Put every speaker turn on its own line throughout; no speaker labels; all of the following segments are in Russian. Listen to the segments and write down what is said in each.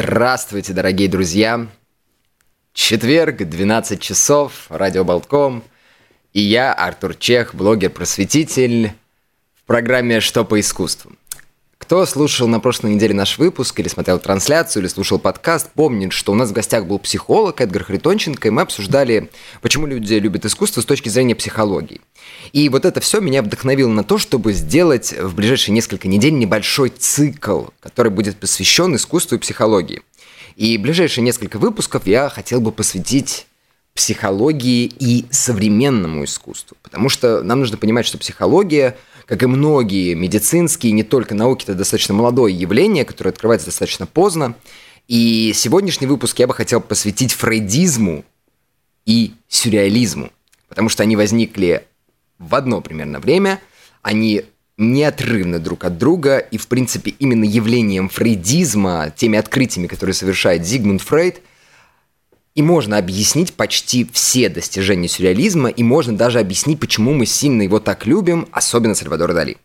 Здравствуйте, дорогие друзья! Четверг, 12 часов, радио Болтком. И я, Артур Чех, блогер-просветитель в программе «Что по искусству». Кто слушал на прошлой неделе наш выпуск, или смотрел трансляцию, или слушал подкаст, помнит, что у нас в гостях был психолог Эдгар Хритонченко, и мы обсуждали, почему люди любят искусство с точки зрения психологии. И вот это все меня вдохновило на то, чтобы сделать в ближайшие несколько недель небольшой цикл, который будет посвящен искусству и психологии. И ближайшие несколько выпусков я хотел бы посвятить психологии и современному искусству. Потому что нам нужно понимать, что психология как и многие медицинские, не только науки, это достаточно молодое явление, которое открывается достаточно поздно. И сегодняшний выпуск я бы хотел посвятить фрейдизму и сюрреализму, потому что они возникли в одно примерно время, они неотрывны друг от друга, и, в принципе, именно явлением фрейдизма, теми открытиями, которые совершает Зигмунд Фрейд, и можно объяснить почти все достижения сюрреализма, и можно даже объяснить, почему мы сильно его так любим, особенно Сальвадора Дали.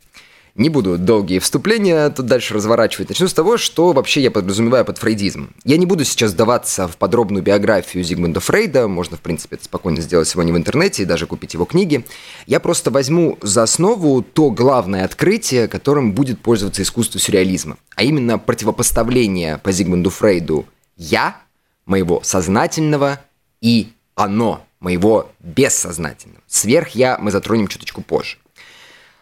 Не буду долгие вступления тут дальше разворачивать. Начну с того, что вообще я подразумеваю под фрейдизм. Я не буду сейчас даваться в подробную биографию Зигмунда Фрейда, можно, в принципе, это спокойно сделать сегодня в интернете и даже купить его книги. Я просто возьму за основу то главное открытие, которым будет пользоваться искусство сюрреализма, а именно противопоставление по Зигмунду Фрейду «я» моего сознательного и оно, моего бессознательного. Сверх-я мы затронем чуточку позже.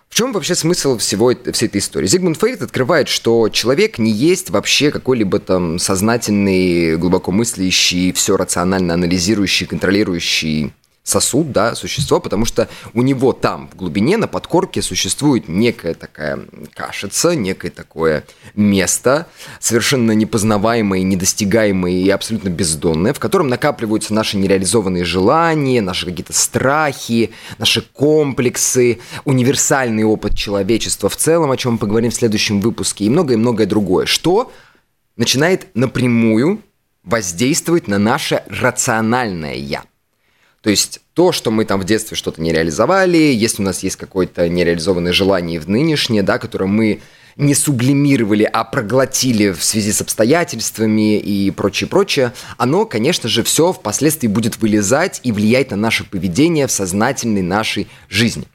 В чем вообще смысл всего всей этой истории? Зигмунд Фрейд открывает, что человек не есть вообще какой-либо там сознательный, глубоко мыслящий, все рационально анализирующий, контролирующий сосуд, да, существо, потому что у него там, в глубине, на подкорке существует некая такая кашица, некое такое место, совершенно непознаваемое, недостигаемое и абсолютно бездонное, в котором накапливаются наши нереализованные желания, наши какие-то страхи, наши комплексы, универсальный опыт человечества в целом, о чем мы поговорим в следующем выпуске, и многое-многое другое, что начинает напрямую воздействовать на наше рациональное «я». То есть то, что мы там в детстве что-то не реализовали, если у нас есть какое-то нереализованное желание в нынешнее, да, которое мы не сублимировали, а проглотили в связи с обстоятельствами и прочее, прочее, оно, конечно же, все впоследствии будет вылезать и влиять на наше поведение в сознательной нашей жизни.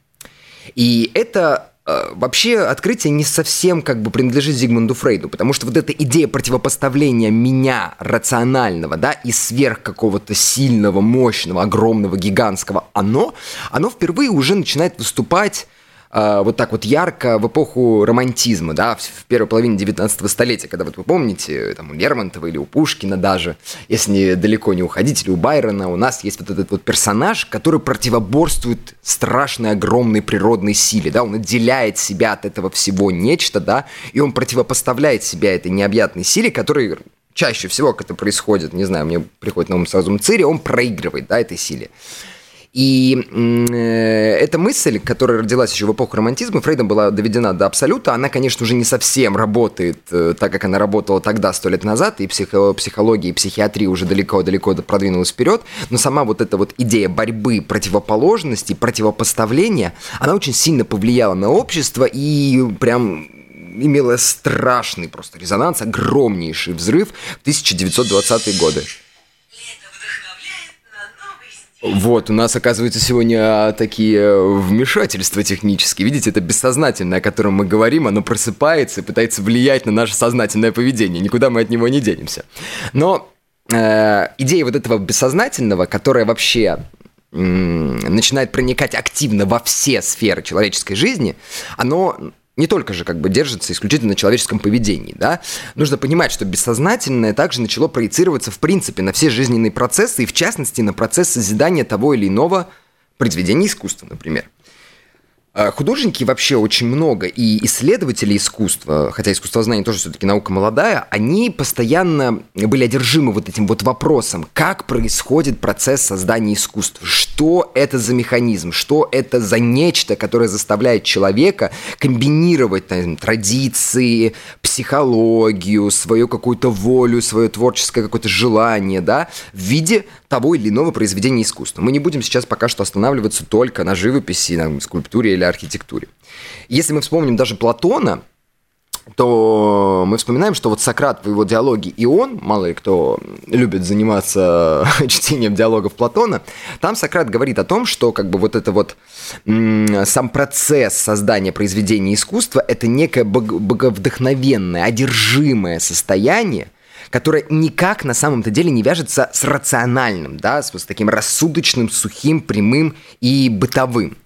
И это вообще открытие не совсем как бы принадлежит Зигмунду Фрейду, потому что вот эта идея противопоставления меня рационального, да, и сверх какого-то сильного, мощного, огромного, гигантского оно, оно впервые уже начинает выступать э, вот так вот ярко в эпоху романтизма, да, в, в первой половине 19 столетия, когда вот вы помните, там у Лермонтова или у Пушкина даже, если не, далеко не уходить, или у Байрона, у нас есть вот этот вот персонаж, который противоборствует страшной, огромной природной силе, да, он отделяет себя от этого всего нечто, да, и он противопоставляет себя этой необъятной силе, которая чаще всего, как это происходит, не знаю, мне приходит на ум сразу Мцири, он проигрывает, да, этой силе. И э, эта мысль, которая родилась еще в эпоху романтизма, Фрейдом была доведена до абсолюта. Она, конечно, уже не совсем работает э, так, как она работала тогда, сто лет назад, и психо психология, и психиатрия уже далеко-далеко продвинулась вперед. Но сама вот эта вот идея борьбы противоположностей, противопоставления, она очень сильно повлияла на общество и прям имела страшный просто резонанс, огромнейший взрыв в 1920-е годы. Вот, у нас, оказывается, сегодня такие э, вмешательства технические. Видите, это бессознательное, о котором мы говорим, оно просыпается и пытается влиять на наше сознательное поведение. Никуда мы от него не денемся. Но э, идея вот этого бессознательного, которая вообще начинает проникать активно во все сферы человеческой жизни, оно не только же как бы держится исключительно на человеческом поведении, да. Нужно понимать, что бессознательное также начало проецироваться в принципе на все жизненные процессы и в частности на процесс созидания того или иного произведения искусства, например. А, художники вообще очень много, и исследователи искусства, хотя искусствознание тоже все-таки наука молодая, они постоянно были одержимы вот этим вот вопросом, как происходит процесс создания искусства, что это за механизм, что это за нечто, которое заставляет человека комбинировать там, традиции, психологию, свою какую-то волю, свое творческое какое-то желание, да, в виде того или иного произведения искусства. Мы не будем сейчас пока что останавливаться только на живописи, на скульптуре или архитектуре. Если мы вспомним даже Платона, то мы вспоминаем, что вот Сократ в его диалоге и он, мало ли кто любит заниматься чтением диалогов Платона, там Сократ говорит о том, что как бы вот это вот сам процесс создания произведения искусства это некое боговдохновенное, одержимое состояние, которое никак на самом-то деле не вяжется с рациональным, да, с, с таким рассудочным, сухим, прямым и бытовым.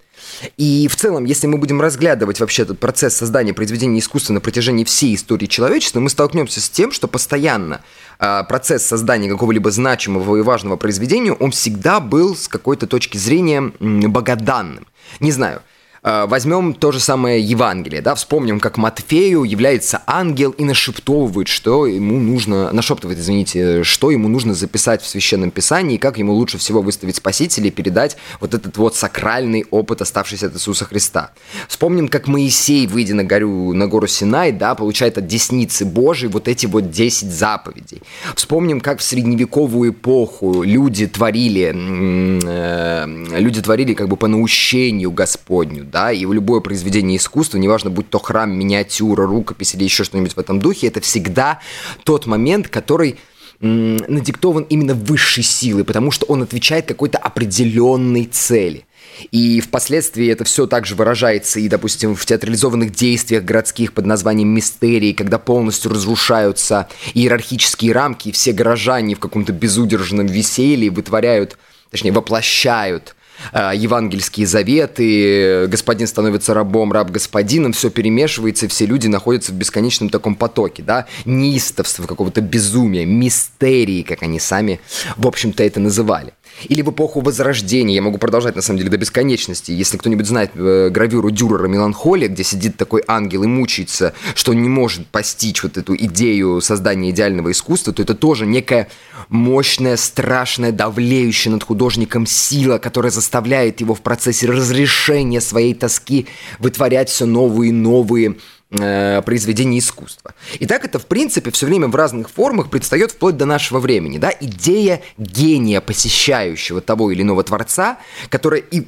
И в целом, если мы будем разглядывать вообще этот процесс создания произведения искусства на протяжении всей истории человечества, мы столкнемся с тем, что постоянно э, процесс создания какого-либо значимого и важного произведения, он всегда был с какой-то точки зрения богоданным. Не знаю, возьмем то же самое Евангелие, да, вспомним, как Матфею является ангел и нашептовывает, что ему нужно, нашептывает, извините, что ему нужно записать в Священном Писании, и как ему лучше всего выставить Спасителя и передать вот этот вот сакральный опыт, оставшийся от Иисуса Христа. Вспомним, как Моисей, выйдя на гору, на гору Синай, да, получает от десницы Божией вот эти вот 10 заповедей. Вспомним, как в средневековую эпоху люди творили, э, люди творили как бы по наущению Господню, да, и в любое произведение искусства, неважно, будь то храм, миниатюра, рукопись или еще что-нибудь в этом духе, это всегда тот момент, который надиктован именно высшей силой, потому что он отвечает какой-то определенной цели. И впоследствии это все также выражается и, допустим, в театрализованных действиях городских под названием «Мистерии», когда полностью разрушаются иерархические рамки, и все горожане в каком-то безудержном веселье вытворяют, точнее, воплощают евангельские заветы, господин становится рабом, раб господином, все перемешивается, все люди находятся в бесконечном таком потоке, да, неистовства, какого-то безумия, мистерии, как они сами, в общем-то, это называли. Или в эпоху Возрождения, я могу продолжать на самом деле до бесконечности. Если кто-нибудь знает э, гравюру Дюрера «Меланхолия», где сидит такой ангел и мучается, что он не может постичь вот эту идею создания идеального искусства, то это тоже некая мощная, страшная, давлеющая над художником сила, которая заставляет его в процессе разрешения своей тоски вытворять все новые и новые э, произведений искусства. И так это, в принципе, все время в разных формах предстает вплоть до нашего времени. Да? Идея гения, посещающего того или иного творца, которая и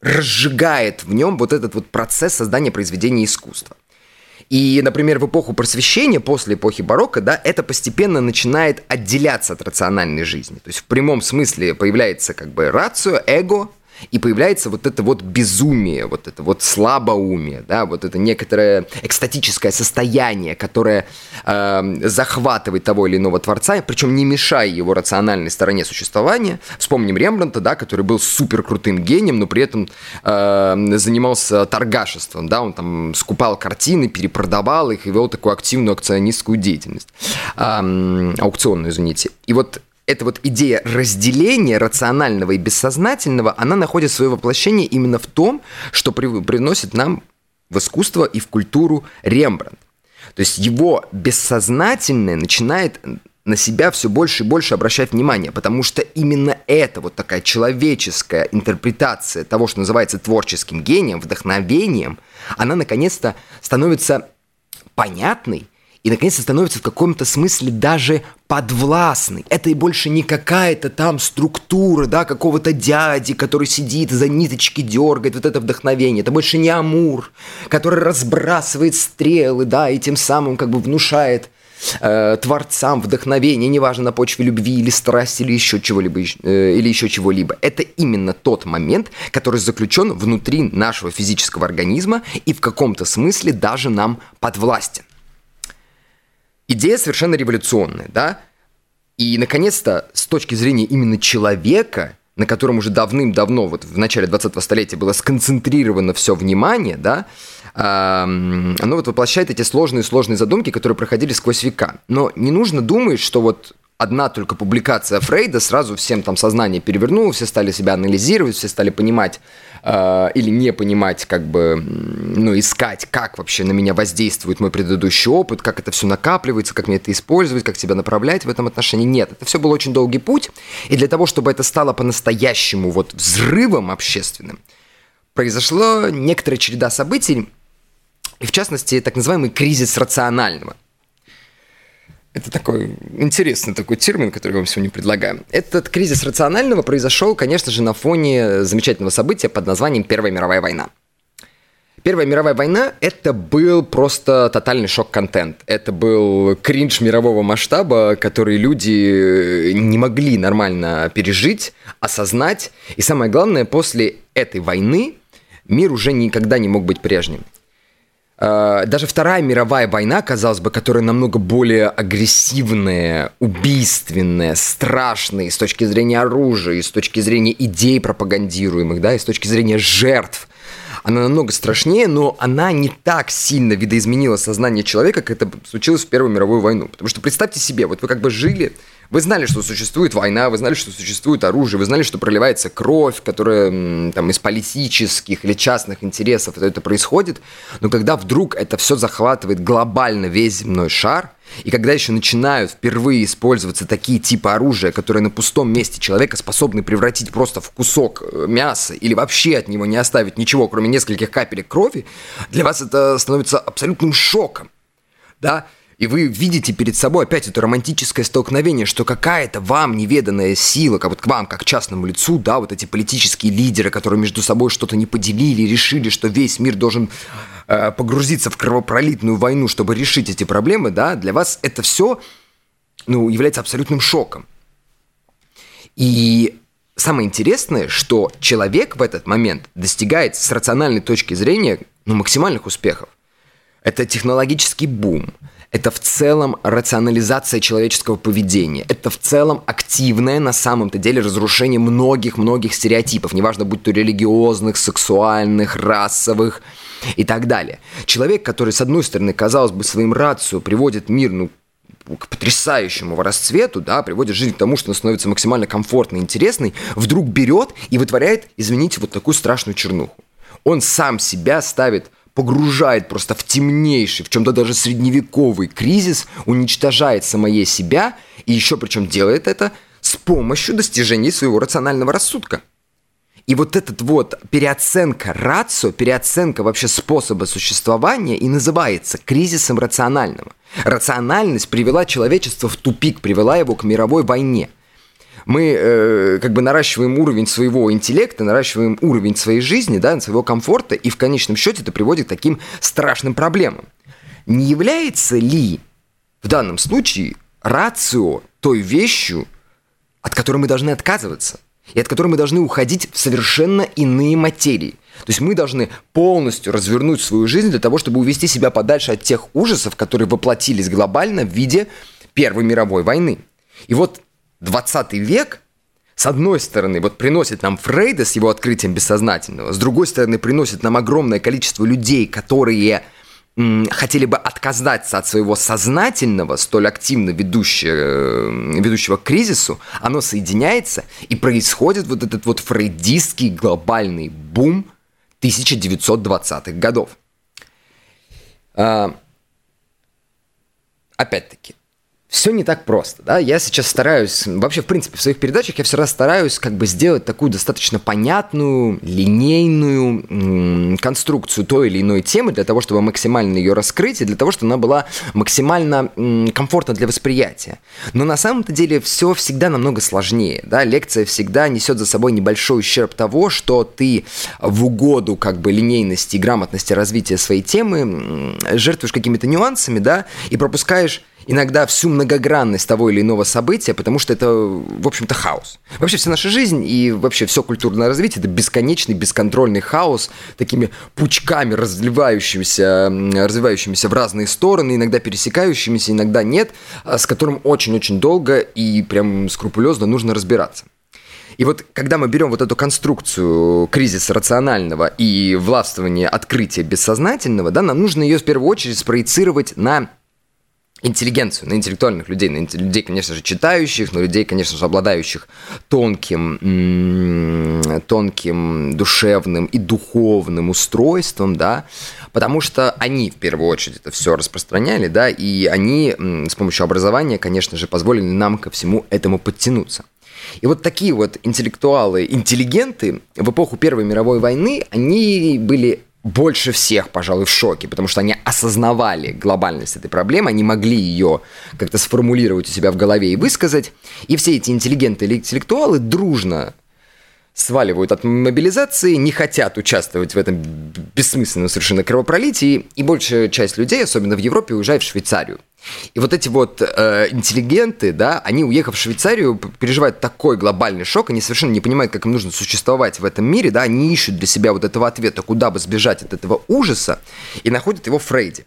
разжигает в нем вот этот вот процесс создания произведения искусства. И, например, в эпоху просвещения, после эпохи барокко, да, это постепенно начинает отделяться от рациональной жизни. То есть в прямом смысле появляется как бы рацию, эго, и появляется вот это вот безумие, вот это вот слабоумие, да, вот это некоторое экстатическое состояние, которое э, захватывает того или иного творца, причем не мешая его рациональной стороне существования. Вспомним Рембранта, да, который был супер крутым гением, но при этом э, занимался торгашеством, да, он там скупал картины, перепродавал их и вел такую активную акционистскую деятельность, э, аукционную, извините. И вот эта вот идея разделения рационального и бессознательного, она находит свое воплощение именно в том, что при, приносит нам в искусство и в культуру Рембрандт. То есть его бессознательное начинает на себя все больше и больше обращать внимание, потому что именно это вот такая человеческая интерпретация того, что называется творческим гением, вдохновением, она наконец-то становится понятной и наконец-то становится в каком-то смысле даже подвластный. Это и больше не какая-то там структура, да, какого-то дяди, который сидит за ниточки дергает, вот это вдохновение. Это больше не Амур, который разбрасывает стрелы, да, и тем самым как бы внушает э, творцам вдохновение, неважно на почве любви или страсти или еще чего-либо, э, или еще чего-либо. Это именно тот момент, который заключен внутри нашего физического организма и в каком-то смысле даже нам подвластен. Идея совершенно революционная, да? И, наконец-то, с точки зрения именно человека, на котором уже давным-давно, вот в начале 20-го столетия было сконцентрировано все внимание, да, оно вот воплощает эти сложные-сложные задумки, которые проходили сквозь века. Но не нужно думать, что вот одна только публикация Фрейда сразу всем там сознание перевернула, все стали себя анализировать, все стали понимать э, или не понимать, как бы, ну, искать, как вообще на меня воздействует мой предыдущий опыт, как это все накапливается, как мне это использовать, как себя направлять в этом отношении. Нет, это все был очень долгий путь, и для того, чтобы это стало по-настоящему вот взрывом общественным, произошло некоторая череда событий, и в частности, так называемый кризис рационального – это такой интересный такой термин, который я вам сегодня предлагаю. Этот кризис рационального произошел, конечно же, на фоне замечательного события под названием Первая мировая война. Первая мировая война – это был просто тотальный шок-контент. Это был кринж мирового масштаба, который люди не могли нормально пережить, осознать. И самое главное, после этой войны мир уже никогда не мог быть прежним. А, даже Вторая мировая война, казалось бы, которая намного более агрессивная, убийственная, страшная с точки зрения оружия, и с точки зрения идей пропагандируемых, да, и с точки зрения жертв – она намного страшнее, но она не так сильно видоизменила сознание человека, как это случилось в Первую мировую войну. Потому что представьте себе, вот вы как бы жили, вы знали, что существует война, вы знали, что существует оружие, вы знали, что проливается кровь, которая там из политических или частных интересов это происходит, но когда вдруг это все захватывает глобально весь земной шар – и когда еще начинают впервые использоваться такие типы оружия, которые на пустом месте человека способны превратить просто в кусок э, мяса или вообще от него не оставить ничего, кроме нескольких капелек крови, для вас это становится абсолютным шоком. Да? И вы видите перед собой опять это романтическое столкновение, что какая-то вам неведанная сила, как вот к вам, как частному лицу, да, вот эти политические лидеры, которые между собой что-то не поделили, решили, что весь мир должен э, погрузиться в кровопролитную войну, чтобы решить эти проблемы, да, для вас это все, ну, является абсолютным шоком. И самое интересное, что человек в этот момент достигает с рациональной точки зрения ну, максимальных успехов. Это технологический бум, это в целом рационализация человеческого поведения. Это в целом активное на самом-то деле разрушение многих-многих стереотипов, неважно, будь то религиозных, сексуальных, расовых и так далее. Человек, который, с одной стороны, казалось бы, своим рацию приводит мир, ну, к потрясающему расцвету, да, приводит жизнь к тому, что она становится максимально комфортной, интересной, вдруг берет и вытворяет, извините, вот такую страшную чернуху. Он сам себя ставит погружает просто в темнейший, в чем-то даже средневековый кризис, уничтожает самое себя, и еще причем делает это с помощью достижений своего рационального рассудка. И вот этот вот переоценка рацио, переоценка вообще способа существования и называется кризисом рационального. Рациональность привела человечество в тупик, привела его к мировой войне – мы э, как бы наращиваем уровень своего интеллекта, наращиваем уровень своей жизни, да, своего комфорта, и в конечном счете это приводит к таким страшным проблемам. Не является ли в данном случае рацио той вещью, от которой мы должны отказываться, и от которой мы должны уходить в совершенно иные материи? То есть мы должны полностью развернуть свою жизнь для того, чтобы увести себя подальше от тех ужасов, которые воплотились глобально в виде Первой мировой войны. И вот 20 век, с одной стороны, вот приносит нам Фрейда с его открытием бессознательного, с другой стороны, приносит нам огромное количество людей, которые хотели бы отказаться от своего сознательного, столь активно ведущего, э, ведущего к кризису, оно соединяется, и происходит вот этот вот фрейдистский глобальный бум 1920-х годов. А, опять-таки, все не так просто, да, я сейчас стараюсь, вообще, в принципе, в своих передачах я все раз стараюсь как бы сделать такую достаточно понятную, линейную конструкцию той или иной темы для того, чтобы максимально ее раскрыть и для того, чтобы она была максимально м- комфортна для восприятия. Но на самом-то деле все всегда намного сложнее, да, лекция всегда несет за собой небольшой ущерб того, что ты в угоду как бы линейности и грамотности развития своей темы жертвуешь какими-то нюансами, да, и пропускаешь иногда всю многогранность того или иного события, потому что это, в общем-то, хаос. Вообще вся наша жизнь и вообще все культурное развитие – это бесконечный, бесконтрольный хаос, такими пучками развивающимися, развивающимися в разные стороны, иногда пересекающимися, иногда нет, а с которым очень-очень долго и прям скрупулезно нужно разбираться. И вот когда мы берем вот эту конструкцию кризиса рационального и властвования открытия бессознательного, да, нам нужно ее в первую очередь спроецировать на интеллигенцию, на интеллектуальных людей, на людей, конечно же, читающих, но людей, конечно же, обладающих тонким, тонким душевным и духовным устройством, да, потому что они в первую очередь это все распространяли, да, и они с помощью образования, конечно же, позволили нам ко всему этому подтянуться. И вот такие вот интеллектуалы, интеллигенты в эпоху Первой мировой войны, они были больше всех, пожалуй, в шоке, потому что они осознавали глобальность этой проблемы, они могли ее как-то сформулировать у себя в голове и высказать. И все эти интеллигенты или интеллектуалы дружно сваливают от мобилизации, не хотят участвовать в этом бессмысленном совершенно кровопролитии, и большая часть людей, особенно в Европе, уезжает в Швейцарию. И вот эти вот э, интеллигенты, да, они, уехав в Швейцарию, переживают такой глобальный шок, они совершенно не понимают, как им нужно существовать в этом мире, да, они ищут для себя вот этого ответа, куда бы сбежать от этого ужаса, и находят его в Фрейде.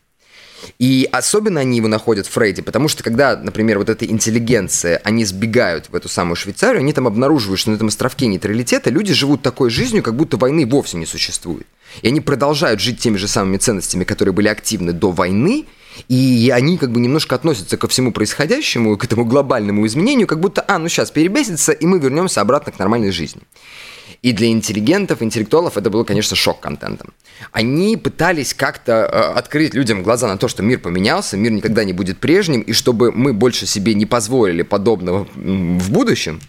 И особенно они его находят в Фрейде, потому что когда, например, вот эта интеллигенция, они сбегают в эту самую Швейцарию, они там обнаруживают, что на этом островке нейтралитета люди живут такой жизнью, как будто войны вовсе не существует. И они продолжают жить теми же самыми ценностями, которые были активны до войны, и они как бы немножко относятся ко всему происходящему, к этому глобальному изменению, как будто, а, ну сейчас перебесится, и мы вернемся обратно к нормальной жизни. И для интеллигентов, интеллектуалов это было, конечно, шок-контентом. Они пытались как-то э, открыть людям глаза на то, что мир поменялся, мир никогда не будет прежним, и чтобы мы больше себе не позволили подобного в будущем,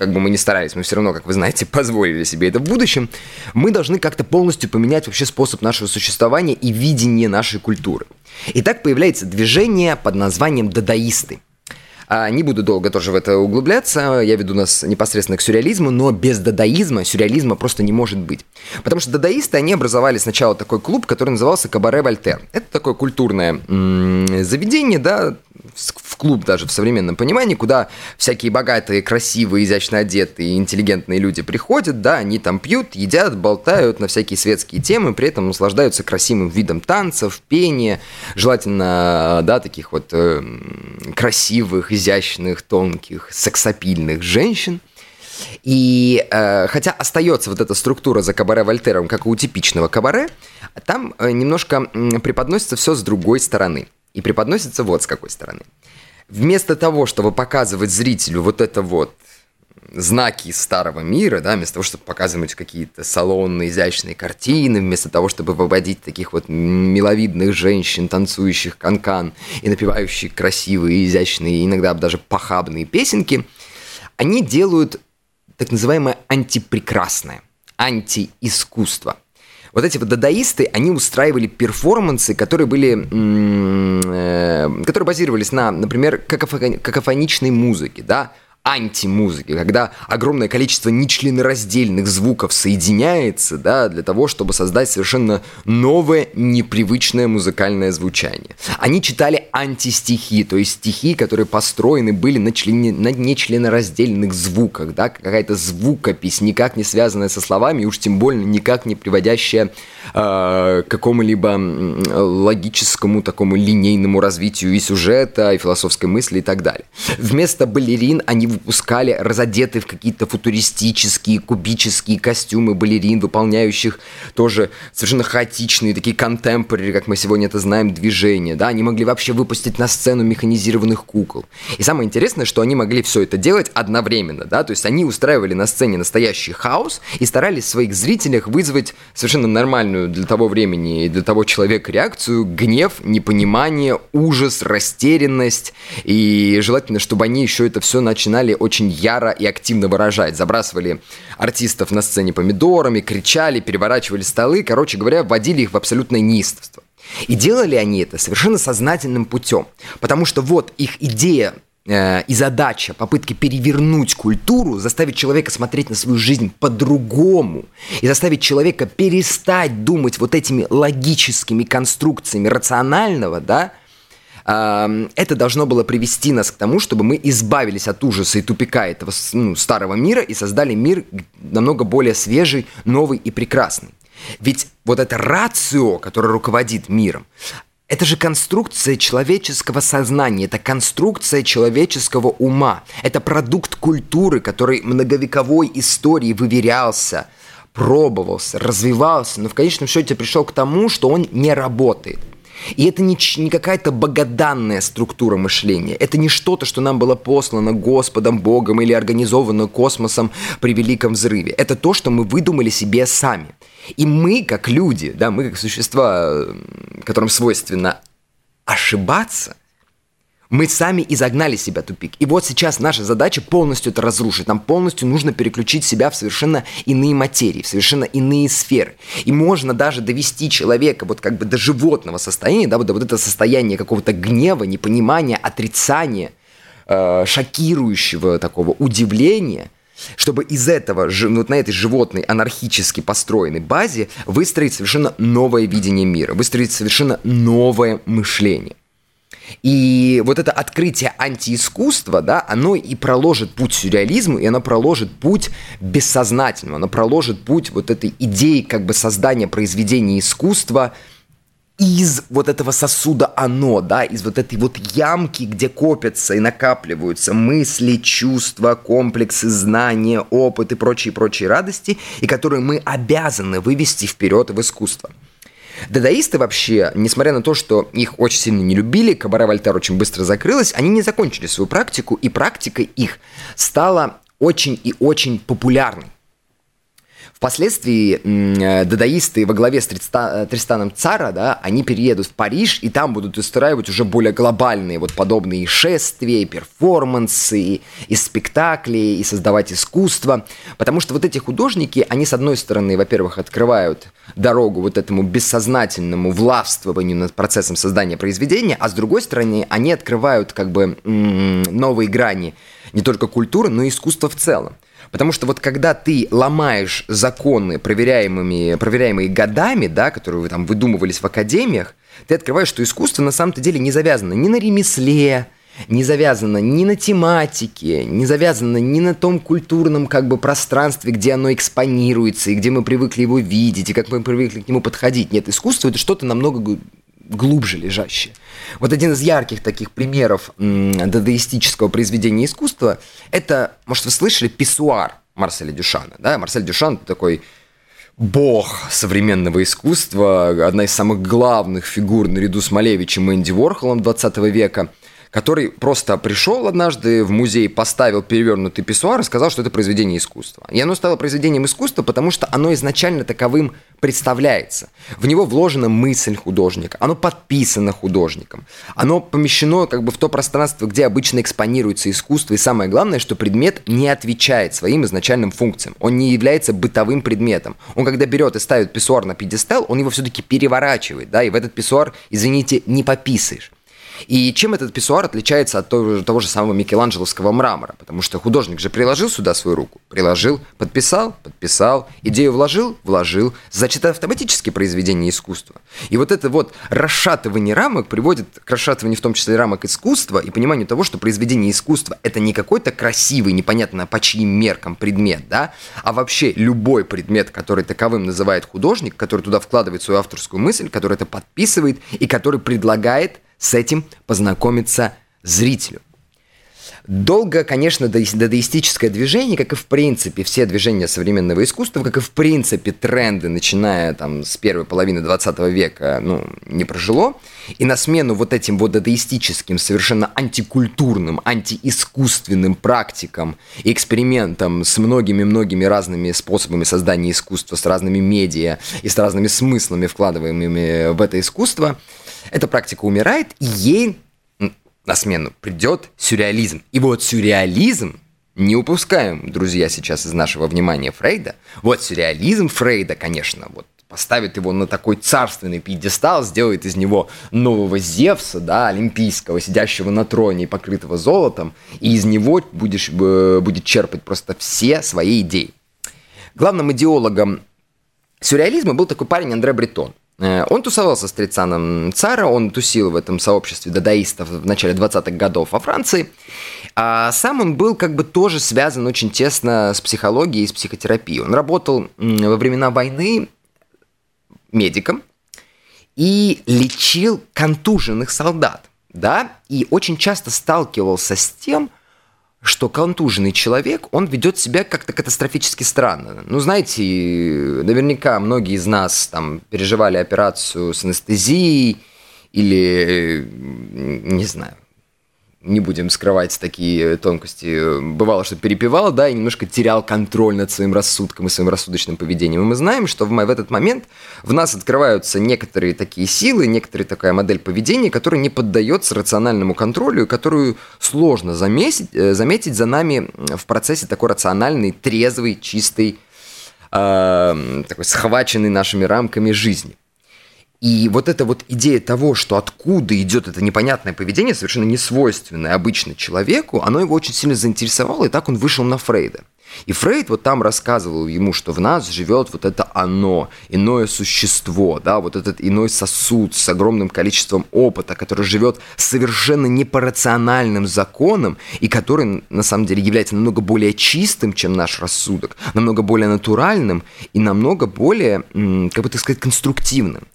как бы мы ни старались, мы все равно, как вы знаете, позволили себе это в будущем, мы должны как-то полностью поменять вообще способ нашего существования и видение нашей культуры. И так появляется движение под названием «дадаисты». А, не буду долго тоже в это углубляться, я веду нас непосредственно к сюрреализму, но без дадаизма сюрреализма просто не может быть. Потому что дадаисты, они образовали сначала такой клуб, который назывался Кабаре Вольтер. Это такое культурное м- заведение, да, в клуб даже в современном понимании, куда всякие богатые, красивые, изящно одетые, интеллигентные люди приходят, да, они там пьют, едят, болтают на всякие светские темы, при этом наслаждаются красивым видом танцев, пения, желательно, да, таких вот э, красивых, изящных, тонких, сексапильных женщин. И э, хотя остается вот эта структура за кабаре Вольтером, как у типичного кабаре, там э, немножко э, преподносится все с другой стороны – и преподносится вот с какой стороны. Вместо того, чтобы показывать зрителю вот это вот знаки старого мира, да, вместо того, чтобы показывать какие-то салонные, изящные картины, вместо того, чтобы выводить таких вот миловидных женщин, танцующих канкан и напевающих красивые, изящные, иногда даже похабные песенки, они делают так называемое антипрекрасное, антиискусство – вот эти вот дадаисты, они устраивали перформансы, которые были, э, которые базировались на, например, какофоничной музыке, да, антимузыки, когда огромное количество нечленораздельных звуков соединяется, да, для того, чтобы создать совершенно новое, непривычное музыкальное звучание. Они читали антистихи, то есть стихи, которые построены были на, член... на нечленораздельных звуках, да, какая-то звукопись, никак не связанная со словами, и уж тем более никак не приводящая э, к какому-либо логическому такому линейному развитию и сюжета, и философской мысли и так далее. Вместо балерин они выпускали разодетые в какие-то футуристические, кубические костюмы балерин, выполняющих тоже совершенно хаотичные, такие контемпорари, как мы сегодня это знаем, движения, да, они могли вообще выпустить на сцену механизированных кукол. И самое интересное, что они могли все это делать одновременно, да, то есть они устраивали на сцене настоящий хаос и старались в своих зрителях вызвать совершенно нормальную для того времени и для того человека реакцию, гнев, непонимание, ужас, растерянность, и желательно, чтобы они еще это все начинали начинали очень яро и активно выражать. Забрасывали артистов на сцене помидорами, кричали, переворачивали столы, короче говоря, вводили их в абсолютное неистовство. И делали они это совершенно сознательным путем, потому что вот их идея э, и задача попытки перевернуть культуру, заставить человека смотреть на свою жизнь по-другому и заставить человека перестать думать вот этими логическими конструкциями рационального, да, это должно было привести нас к тому, чтобы мы избавились от ужаса и тупика этого ну, старого мира и создали мир намного более свежий, новый и прекрасный. Ведь вот это рацио, которое руководит миром, это же конструкция человеческого сознания, это конструкция человеческого ума, это продукт культуры, который многовековой историей выверялся, пробовался, развивался, но в конечном счете пришел к тому, что он не работает. И это не, не какая-то богоданная структура мышления. Это не что-то, что нам было послано Господом, Богом или организовано космосом при Великом Взрыве. Это то, что мы выдумали себе сами. И мы, как люди, да, мы как существа, которым свойственно ошибаться, мы сами изогнали себя тупик. И вот сейчас наша задача полностью это разрушить. Нам полностью нужно переключить себя в совершенно иные материи, в совершенно иные сферы. И можно даже довести человека вот как бы до животного состояния, да, вот до вот это состояние какого-то гнева, непонимания, отрицания, э, шокирующего такого удивления – чтобы из этого, вот на этой животной анархически построенной базе выстроить совершенно новое видение мира, выстроить совершенно новое мышление. И вот это открытие антиискусства, да, оно и проложит путь сюрреализму, и оно проложит путь бессознательного, оно проложит путь вот этой идеи как бы создания произведения искусства из вот этого сосуда оно, да, из вот этой вот ямки, где копятся и накапливаются мысли, чувства, комплексы, знания, опыт и прочие-прочие радости, и которые мы обязаны вывести вперед в искусство. Дадаисты вообще, несмотря на то, что их очень сильно не любили, Кабара Вольтер очень быстро закрылась, они не закончили свою практику, и практика их стала очень и очень популярной. Впоследствии э, дадаисты во главе с э, Тристаном Цара, да, они переедут в Париж, и там будут устраивать уже более глобальные вот подобные шествия, перформансы, и спектакли, и создавать искусство. Потому что вот эти художники, они, с одной стороны, во-первых, открывают дорогу вот этому бессознательному властвованию над процессом создания произведения, а с другой стороны, они открывают как бы новые грани не только культуры, но и искусства в целом. Потому что вот когда ты ломаешь законы, проверяемыми, проверяемые годами, да, которые вы там выдумывались в академиях, ты открываешь, что искусство на самом-то деле не завязано ни на ремесле, не завязано ни на тематике, не завязано ни на том культурном как бы пространстве, где оно экспонируется, и где мы привыкли его видеть, и как мы привыкли к нему подходить. Нет, искусство это что-то намного глубже лежащее. Вот один из ярких таких примеров дадаистического произведения искусства – это, может, вы слышали, «Писсуар» Марселя Дюшана. Да? Марсель Дюшан – такой бог современного искусства, одна из самых главных фигур наряду с Малевичем и Энди Ворхолом 20 века – который просто пришел однажды в музей, поставил перевернутый писсуар и сказал, что это произведение искусства. И оно стало произведением искусства, потому что оно изначально таковым представляется. В него вложена мысль художника, оно подписано художником, оно помещено как бы в то пространство, где обычно экспонируется искусство, и самое главное, что предмет не отвечает своим изначальным функциям, он не является бытовым предметом. Он когда берет и ставит писсуар на пьедестал, он его все-таки переворачивает, да, и в этот писсуар, извините, не пописаешь. И чем этот писсуар отличается от того, того же самого Микеланджеловского мрамора? Потому что художник же приложил сюда свою руку. Приложил, подписал, подписал, идею вложил, вложил. Значит, это автоматически произведение искусства. И вот это вот расшатывание рамок приводит к расшатыванию в том числе рамок искусства и пониманию того, что произведение искусства – это не какой-то красивый, непонятно по чьим меркам предмет, да, а вообще любой предмет, который таковым называет художник, который туда вкладывает свою авторскую мысль, который это подписывает и который предлагает с этим познакомиться зрителю. Долго, конечно, дадаистическое движение, как и в принципе все движения современного искусства, как и в принципе тренды, начиная там с первой половины 20 века, ну, не прожило. И на смену вот этим вот дадаистическим, совершенно антикультурным, антиискусственным практикам и экспериментам с многими-многими разными способами создания искусства, с разными медиа и с разными смыслами, вкладываемыми в это искусство – эта практика умирает, и ей на смену придет сюрреализм. И вот сюрреализм, не упускаем, друзья, сейчас из нашего внимания Фрейда, вот сюрреализм Фрейда, конечно, вот поставит его на такой царственный пьедестал, сделает из него нового Зевса, да, олимпийского, сидящего на троне и покрытого золотом, и из него будешь, э, будет черпать просто все свои идеи. Главным идеологом сюрреализма был такой парень Андре Бретон. Э, он тусовался с Трицаном Цара, он тусил в этом сообществе дадаистов в начале 20-х годов во Франции. А сам он был как бы тоже связан очень тесно с психологией и с психотерапией. Он работал во времена войны медиком и лечил контуженных солдат. Да? И очень часто сталкивался с тем, что контуженный человек, он ведет себя как-то катастрофически странно. Ну, знаете, наверняка многие из нас там переживали операцию с анестезией или, не знаю, не будем скрывать такие тонкости, бывало, что перепевал, да, и немножко терял контроль над своим рассудком и своим рассудочным поведением. И мы знаем, что в, в этот момент в нас открываются некоторые такие силы, некоторая такая модель поведения, которая не поддается рациональному контролю, которую сложно заметить, э, заметить за нами в процессе такой рациональной, трезвой, чистой, э, такой схваченной нашими рамками жизни. И вот эта вот идея того, что откуда идет это непонятное поведение, совершенно не свойственное обычно человеку, оно его очень сильно заинтересовало, и так он вышел на Фрейда. И Фрейд вот там рассказывал ему, что в нас живет вот это оно, иное существо, да, вот этот иной сосуд с огромным количеством опыта, который живет совершенно не по рациональным законам и который на самом деле является намного более чистым, чем наш рассудок, намного более натуральным и намного более, как бы так сказать, конструктивным.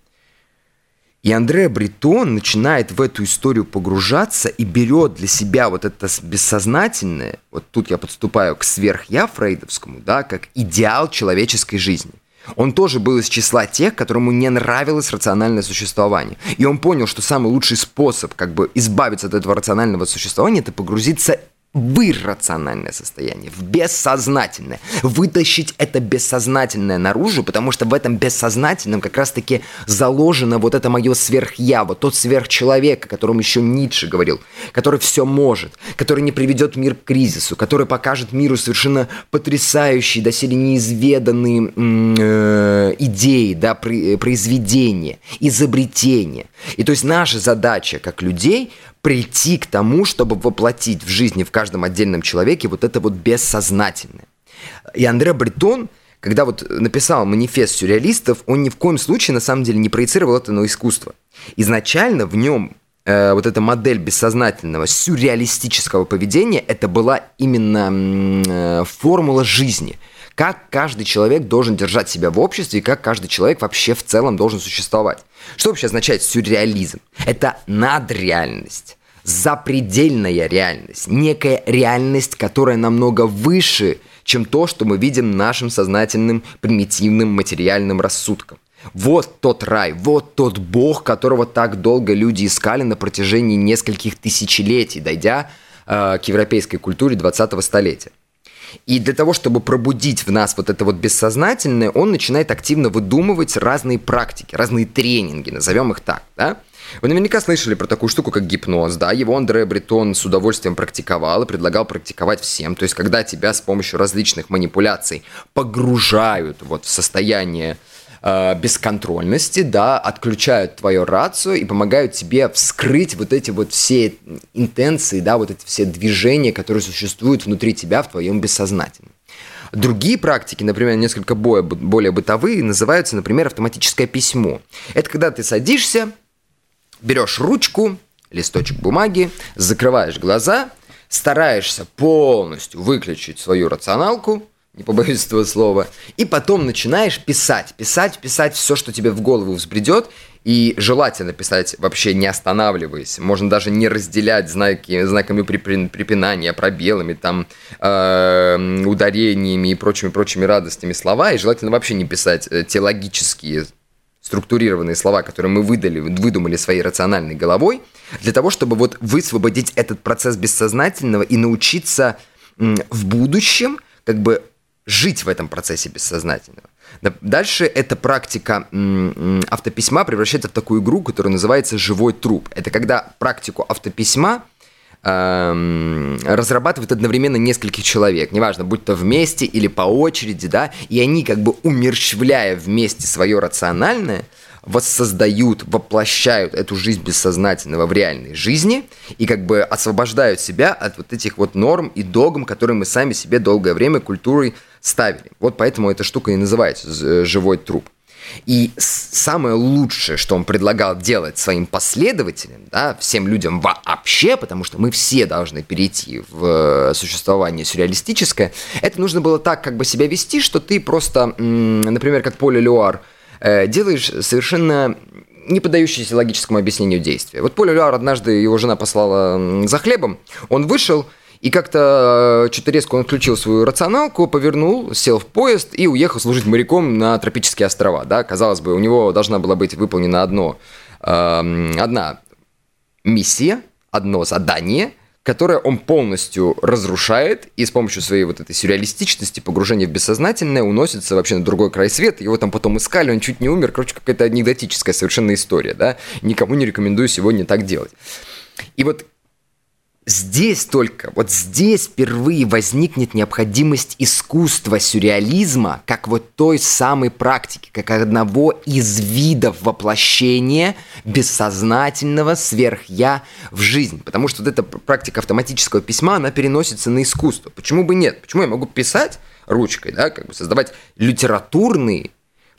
И Андре Бретон начинает в эту историю погружаться и берет для себя вот это бессознательное, вот тут я подступаю к сверх-я фрейдовскому, да, как идеал человеческой жизни. Он тоже был из числа тех, которому не нравилось рациональное существование. И он понял, что самый лучший способ как бы избавиться от этого рационального существования – это погрузиться в иррациональное состояние, в бессознательное. Вытащить это бессознательное наружу, потому что в этом бессознательном как раз-таки заложено вот это мое сверхя, вот тот сверхчеловек, о котором еще Ницше говорил, который все может, который не приведет мир к кризису, который покажет миру совершенно потрясающие, доселе неизведанные э, идеи, да, произведения, изобретения. И то есть наша задача как людей прийти к тому, чтобы воплотить в жизни в каждом отдельном человеке вот это вот бессознательное. И Андре Бретон, когда вот написал манифест сюрреалистов, он ни в коем случае на самом деле не проецировал это на искусство. Изначально в нем э, вот эта модель бессознательного сюрреалистического поведения, это была именно э, формула жизни – как каждый человек должен держать себя в обществе и как каждый человек вообще в целом должен существовать. Что вообще означает сюрреализм? Это надреальность, запредельная реальность, некая реальность, которая намного выше, чем то, что мы видим нашим сознательным, примитивным, материальным рассудком. Вот тот рай, вот тот бог, которого так долго люди искали на протяжении нескольких тысячелетий, дойдя э, к европейской культуре 20-го столетия. И для того, чтобы пробудить в нас вот это вот бессознательное, он начинает активно выдумывать разные практики, разные тренинги, назовем их так, да? Вы наверняка слышали про такую штуку, как гипноз, да? Его Андре Бретон с удовольствием практиковал и предлагал практиковать всем. То есть, когда тебя с помощью различных манипуляций погружают вот в состояние э, бесконтрольности, да, отключают твое рацию и помогают тебе вскрыть вот эти вот все интенции, да, вот эти все движения, которые существуют внутри тебя в твоем бессознательном. Другие практики, например, несколько более бытовые, называются, например, автоматическое письмо. Это когда ты садишься, берешь ручку, листочек бумаги, закрываешь глаза, стараешься полностью выключить свою рационалку, не побоюсь этого слова, и потом начинаешь писать, писать, писать все, что тебе в голову взбредет, и желательно писать вообще не останавливаясь. Можно даже не разделять знаки, знаками препинания, пробелами, там, э, ударениями и прочими-прочими радостями слова, и желательно вообще не писать э, те логические структурированные слова, которые мы выдали, выдумали своей рациональной головой, для того, чтобы вот высвободить этот процесс бессознательного и научиться в будущем как бы жить в этом процессе бессознательного. Дальше эта практика автописьма превращается в такую игру, которая называется «живой труп». Это когда практику автописьма эм, разрабатывает одновременно нескольких человек, неважно, будь то вместе или по очереди, да, и они как бы умерщвляя вместе свое рациональное, воссоздают, воплощают эту жизнь бессознательного в реальной жизни и как бы освобождают себя от вот этих вот норм и догм, которые мы сами себе долгое время культурой ставили. Вот поэтому эта штука и называется э, живой труп. И самое лучшее, что он предлагал делать своим последователям, да, всем людям вообще, потому что мы все должны перейти в э, существование сюрреалистическое, это нужно было так как бы себя вести, что ты просто, например, как Поле Люар, Э, делаешь совершенно не поддающиеся логическому объяснению действия. Вот Поль Люар однажды его жена послала за хлебом, он вышел, и как-то э, что-то резко он включил свою рационалку, повернул, сел в поезд и уехал служить моряком на тропические острова. Да? Казалось бы, у него должна была быть выполнена одно, э, одна миссия, одно задание – которое он полностью разрушает и с помощью своей вот этой сюрреалистичности, погружения в бессознательное, уносится вообще на другой край света. Его там потом искали, он чуть не умер. Короче, какая-то анекдотическая совершенно история, да. Никому не рекомендую сегодня так делать. И вот здесь только, вот здесь впервые возникнет необходимость искусства сюрреализма как вот той самой практики, как одного из видов воплощения бессознательного сверхя в жизнь. Потому что вот эта практика автоматического письма, она переносится на искусство. Почему бы нет? Почему я могу писать ручкой, да, как бы создавать литературные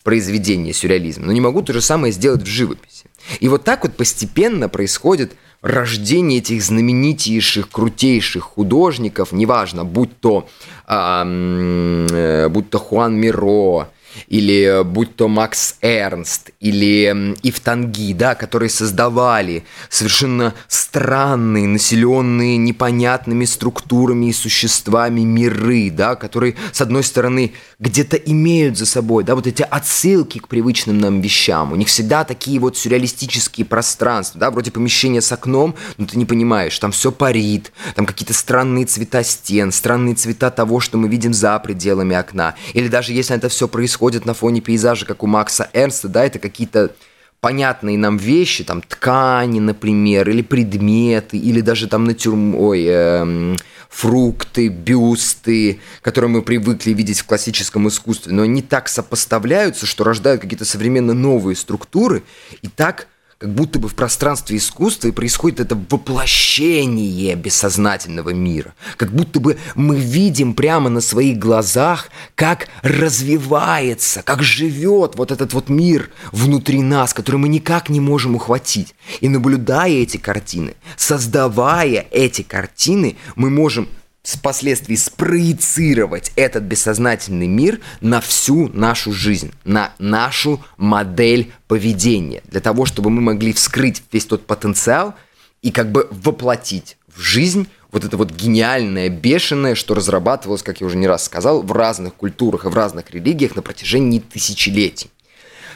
произведения сюрреализма, но не могу то же самое сделать в живописи. И вот так вот постепенно происходит – рождение этих знаменитейших, крутейших художников, неважно, будь то, э, будь то Хуан Миро, или будь то Макс Эрнст, или Ифтанги, да, которые создавали совершенно странные, населенные непонятными структурами и существами миры, да, которые, с одной стороны, где-то имеют за собой, да, вот эти отсылки к привычным нам вещам. У них всегда такие вот сюрреалистические пространства, да, вроде помещения с окном, но ты не понимаешь, там все парит, там какие-то странные цвета стен, странные цвета того, что мы видим за пределами окна. Или даже если это все происходит на фоне пейзажа, как у Макса Эрнста, да, это какие-то понятные нам вещи, там ткани, например, или предметы, или даже там натюрм... Ой, э, фрукты, бюсты, которые мы привыкли видеть в классическом искусстве, но они так сопоставляются, что рождают какие-то современно новые структуры, и так как будто бы в пространстве искусства и происходит это воплощение бессознательного мира. Как будто бы мы видим прямо на своих глазах, как развивается, как живет вот этот вот мир внутри нас, который мы никак не можем ухватить. И наблюдая эти картины, создавая эти картины, мы можем впоследствии спроецировать этот бессознательный мир на всю нашу жизнь, на нашу модель поведения, для того, чтобы мы могли вскрыть весь тот потенциал и как бы воплотить в жизнь вот это вот гениальное, бешеное, что разрабатывалось, как я уже не раз сказал, в разных культурах и в разных религиях на протяжении тысячелетий.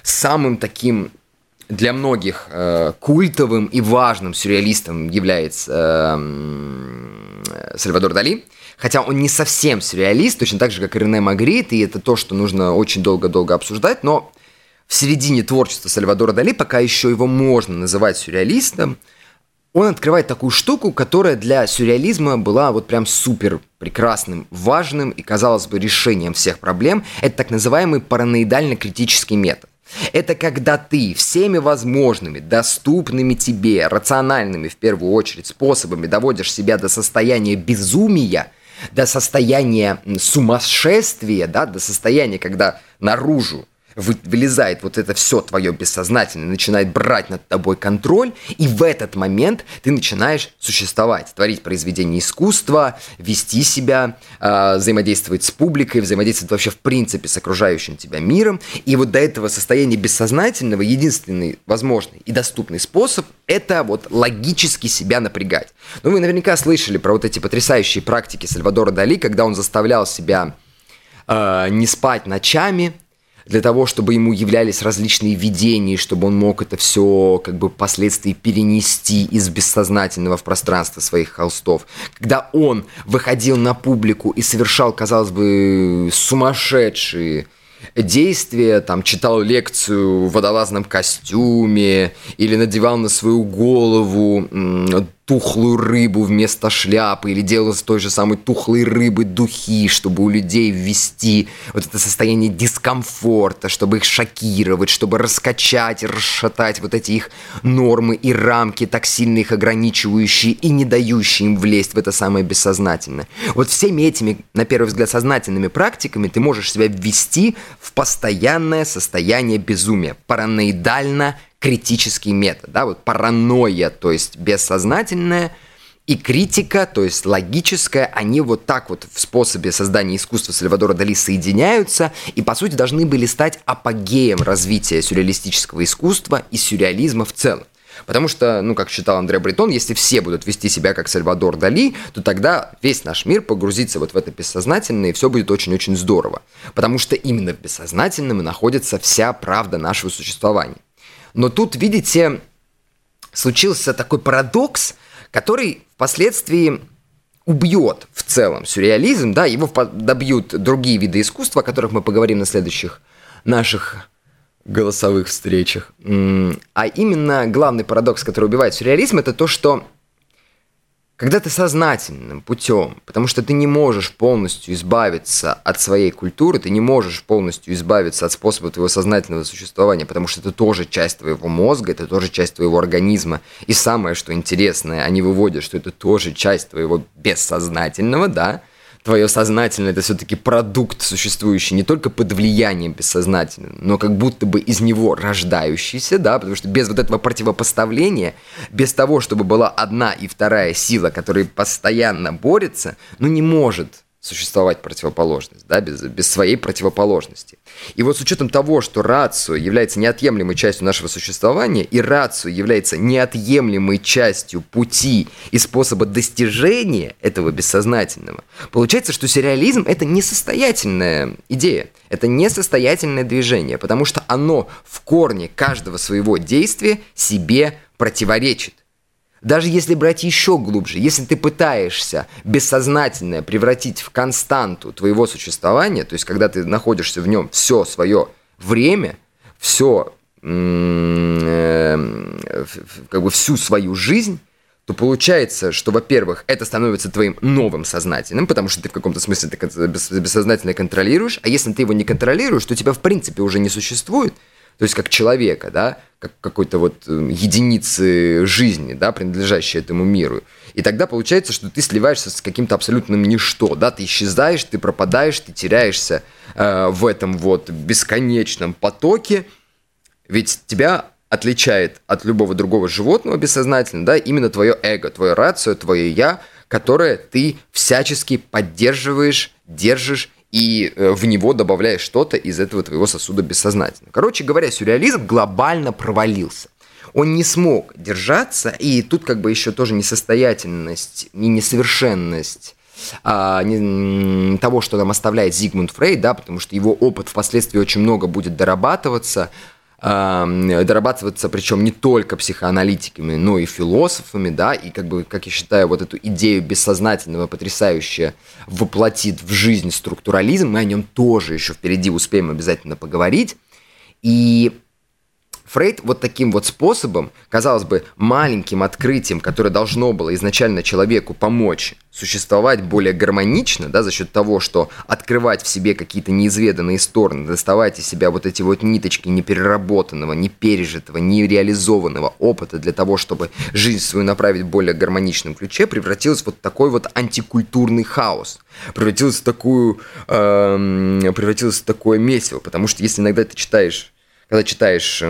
Самым таким для многих э, культовым и важным сюрреалистом является э, Сальвадор Дали. Хотя он не совсем сюрреалист, точно так же, как и Рене Магрит, и это то, что нужно очень долго-долго обсуждать, но в середине творчества Сальвадора Дали, пока еще его можно называть сюрреалистом, он открывает такую штуку, которая для сюрреализма была вот прям супер прекрасным, важным и, казалось бы, решением всех проблем. Это так называемый параноидально-критический метод. Это когда ты всеми возможными, доступными тебе, рациональными в первую очередь способами доводишь себя до состояния безумия, до состояния сумасшествия, да, до состояния, когда наружу вылезает вот это все твое бессознательное, начинает брать над тобой контроль, и в этот момент ты начинаешь существовать, творить произведение искусства, вести себя, э, взаимодействовать с публикой, взаимодействовать вообще в принципе с окружающим тебя миром. И вот до этого состояния бессознательного единственный возможный и доступный способ – это вот логически себя напрягать. Ну, вы наверняка слышали про вот эти потрясающие практики Сальвадора Дали, когда он заставлял себя э, не спать ночами, для того, чтобы ему являлись различные видения, чтобы он мог это все как бы впоследствии перенести из бессознательного в пространство своих холстов. Когда он выходил на публику и совершал, казалось бы, сумасшедшие действия, там, читал лекцию в водолазном костюме или надевал на свою голову тухлую рыбу вместо шляпы или делал с той же самой тухлой рыбы духи, чтобы у людей ввести вот это состояние дискомфорта, чтобы их шокировать, чтобы раскачать и расшатать вот эти их нормы и рамки, так сильно их ограничивающие и не дающие им влезть в это самое бессознательное. Вот всеми этими, на первый взгляд, сознательными практиками ты можешь себя ввести в постоянное состояние безумия, параноидально критический метод, да, вот паранойя, то есть бессознательная, и критика, то есть логическая, они вот так вот в способе создания искусства Сальвадора Дали соединяются и, по сути, должны были стать апогеем развития сюрреалистического искусства и сюрреализма в целом. Потому что, ну, как считал Андре Бретон, если все будут вести себя как Сальвадор Дали, то тогда весь наш мир погрузится вот в это бессознательное, и все будет очень-очень здорово. Потому что именно в бессознательном и находится вся правда нашего существования. Но тут, видите, случился такой парадокс, который впоследствии убьет в целом сюрреализм, да, его добьют другие виды искусства, о которых мы поговорим на следующих наших голосовых встречах. А именно главный парадокс, который убивает сюрреализм, это то, что когда ты сознательным путем, потому что ты не можешь полностью избавиться от своей культуры, ты не можешь полностью избавиться от способа твоего сознательного существования, потому что это тоже часть твоего мозга, это тоже часть твоего организма. И самое, что интересное, они выводят, что это тоже часть твоего бессознательного, да, твое сознательное это все-таки продукт, существующий не только под влиянием бессознательного, но как будто бы из него рождающийся, да, потому что без вот этого противопоставления, без того, чтобы была одна и вторая сила, которые постоянно борются, ну не может существовать противоположность, да, без, без своей противоположности. И вот с учетом того, что рацию является неотъемлемой частью нашего существования, и рацию является неотъемлемой частью пути и способа достижения этого бессознательного, получается, что сюрреализм – это несостоятельная идея, это несостоятельное движение, потому что оно в корне каждого своего действия себе противоречит. Даже если брать еще глубже, если ты пытаешься бессознательное превратить в константу твоего существования, то есть когда ты находишься в нем все свое время, все э, как бы всю свою жизнь, то получается, что, во-первых, это становится твоим новым сознательным, потому что ты в каком-то смысле ты бессознательно контролируешь, а если ты его не контролируешь, то тебя в принципе уже не существует, то есть как человека, да, как какой-то вот э, единицы жизни, да, принадлежащей этому миру. И тогда получается, что ты сливаешься с каким-то абсолютным ничто, да, ты исчезаешь, ты пропадаешь, ты теряешься э, в этом вот бесконечном потоке, ведь тебя отличает от любого другого животного бессознательно, да, именно твое эго, твое рацию, твое я, которое ты всячески поддерживаешь, держишь и э, в него добавляешь что-то из этого твоего сосуда бессознательно. Короче говоря, сюрреализм глобально провалился. Он не смог держаться, и тут как бы еще тоже несостоятельность и несовершенность а, не, того, что нам оставляет Зигмунд Фрейд, да, потому что его опыт впоследствии очень много будет дорабатываться, дорабатываться, причем не только психоаналитиками, но и философами, да, и как бы, как я считаю, вот эту идею бессознательного потрясающе воплотит в жизнь структурализм, мы о нем тоже еще впереди успеем обязательно поговорить. И Фрейд вот таким вот способом, казалось бы, маленьким открытием, которое должно было изначально человеку помочь существовать более гармонично, да, за счет того, что открывать в себе какие-то неизведанные стороны, доставать из себя вот эти вот ниточки непереработанного, непережитого, нереализованного опыта для того, чтобы жизнь свою направить в более гармоничном ключе, превратилось в вот такой вот антикультурный хаос, превратилось в такую, э, превратилось в такое месиво, потому что если иногда ты читаешь когда читаешь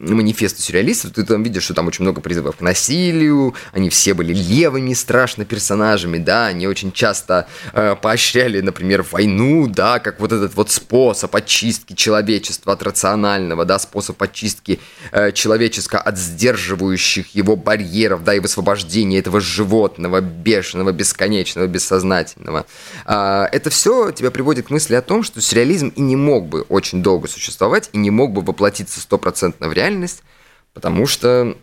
манифесты сюрреалистов, ты там видишь, что там очень много призывов к насилию, они все были левыми страшно персонажами, да, они очень часто э, поощряли, например, войну, да, как вот этот вот способ очистки человечества от рационального, да, способ очистки э, человечества от сдерживающих его барьеров, да, и высвобождения этого животного, бешеного, бесконечного, бессознательного. Э, это все тебя приводит к мысли о том, что сюрреализм и не мог бы очень долго существовать и не мог бы воплотиться стопроцентно в реальность, потому что,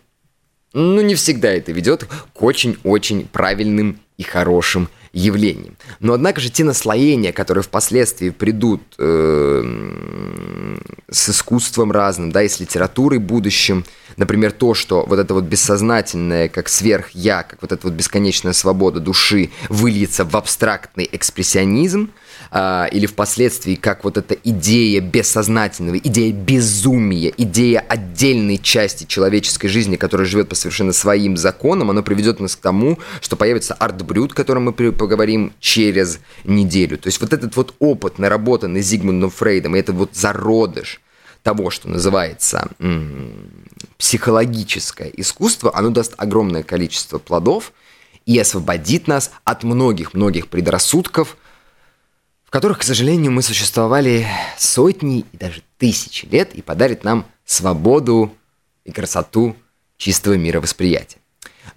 ну, не всегда это ведет к очень-очень правильным и хорошим явлением. Но однако же те наслоения, которые впоследствии придут э, с искусством разным, да, и с литературой будущим, например, то, что вот это вот бессознательное, как сверх-я, как вот эта вот бесконечная свобода души выльется в абстрактный экспрессионизм, э, или впоследствии как вот эта идея бессознательного, идея безумия, идея отдельной части человеческой жизни, которая живет по совершенно своим законам, она приведет нас к тому, что появится арт-брют, который мы поговорим через неделю. То есть вот этот вот опыт, наработанный Зигмундом Фрейдом, и это вот зародыш того, что называется психологическое искусство, оно даст огромное количество плодов и освободит нас от многих-многих предрассудков, в которых, к сожалению, мы существовали сотни и даже тысячи лет и подарит нам свободу и красоту чистого мировосприятия.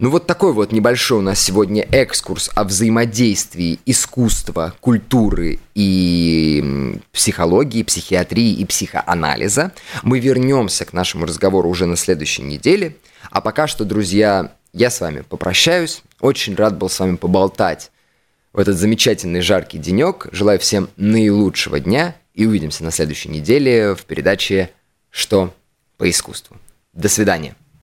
Ну вот такой вот небольшой у нас сегодня экскурс о взаимодействии искусства, культуры и психологии, психиатрии и психоанализа. Мы вернемся к нашему разговору уже на следующей неделе. А пока что, друзья, я с вами попрощаюсь. Очень рад был с вами поболтать в этот замечательный жаркий денек. Желаю всем наилучшего дня и увидимся на следующей неделе в передаче «Что по искусству». До свидания.